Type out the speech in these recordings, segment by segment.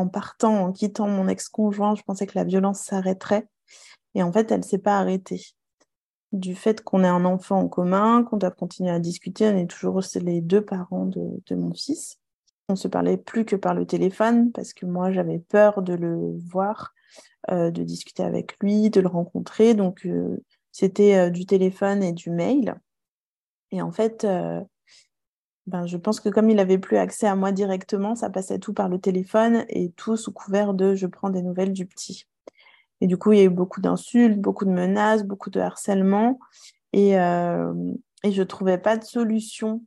en partant, en quittant mon ex-conjoint, je pensais que la violence s'arrêterait. Et en fait, elle ne s'est pas arrêtée. Du fait qu'on ait un enfant en commun, qu'on doit continuer à discuter, on est toujours les deux parents de, mon fils. On se parlait plus que par le téléphone parce que moi, j'avais peur de le voir, euh, de discuter avec lui, de le rencontrer. Donc, euh, c'était euh, du téléphone et du mail. Et en fait, ben, je pense que comme il n'avait plus accès à moi directement, ça passait tout par le téléphone et tout sous couvert de je prends des nouvelles du petit. Et du coup, il y a eu beaucoup d'insultes, beaucoup de menaces, beaucoup de harcèlement. Et, euh, et je ne trouvais pas de solution.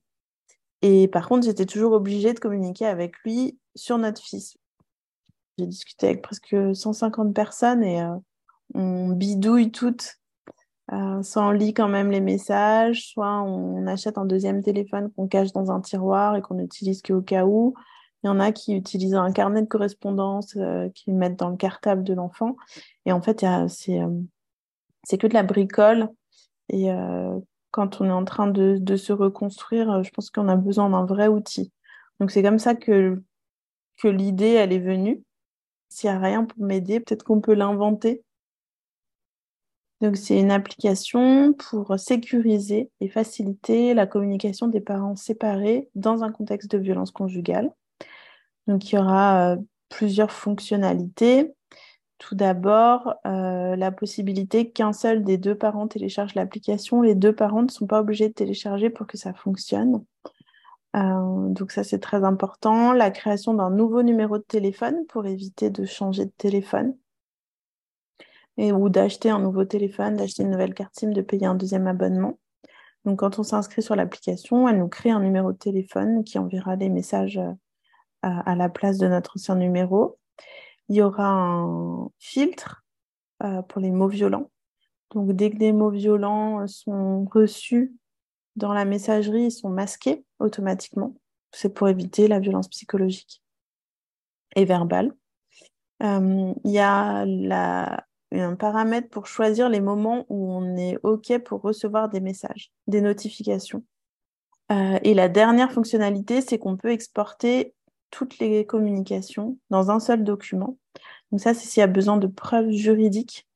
Et par contre, j'étais toujours obligée de communiquer avec lui sur notre fils. J'ai discuté avec presque 150 personnes et euh, on bidouille toutes euh, soit on lit quand même les messages, soit on achète un deuxième téléphone qu'on cache dans un tiroir et qu'on n'utilise qu'au cas où. Il y en a qui utilisent un carnet de correspondance euh, qu'ils mettent dans le cartable de l'enfant. Et en fait, euh, c'est que de la bricole. Et quand on est en train de, se reconstruire, je pense qu'on a besoin d'un vrai outil. Donc c'est comme ça que, que l'idée, elle est venue. S'il n'y a rien pour m'aider, peut-être qu'on peut l'inventer donc, c'est une application pour sécuriser et faciliter la communication des parents séparés dans un contexte de violence conjugale. Donc, il y aura euh, plusieurs fonctionnalités. Tout d'abord, euh, la possibilité qu'un seul des deux parents télécharge l'application. Les deux parents ne sont pas obligés de télécharger pour que ça fonctionne. Euh, donc ça, c'est très important. La création d'un nouveau numéro de téléphone pour éviter de changer de téléphone et, ou d'acheter un nouveau téléphone, d'acheter une nouvelle carte SIM, de payer un deuxième abonnement. Donc, quand on s'inscrit sur l'application, elle nous crée un numéro de téléphone qui enverra des messages euh, à, la place de notre ancien numéro. Il y aura un filtre euh, pour les mots violents. Donc, dès que des mots violents sont reçus dans la messagerie, ils sont masqués automatiquement. C'est pour éviter la violence psychologique et verbale. Euh, il y a la un paramètre pour choisir les moments où on est OK pour recevoir des messages, des notifications. Euh, et la dernière fonctionnalité, c'est qu'on peut exporter toutes les communications dans un seul document. Donc ça, c'est s'il y a besoin de preuves juridiques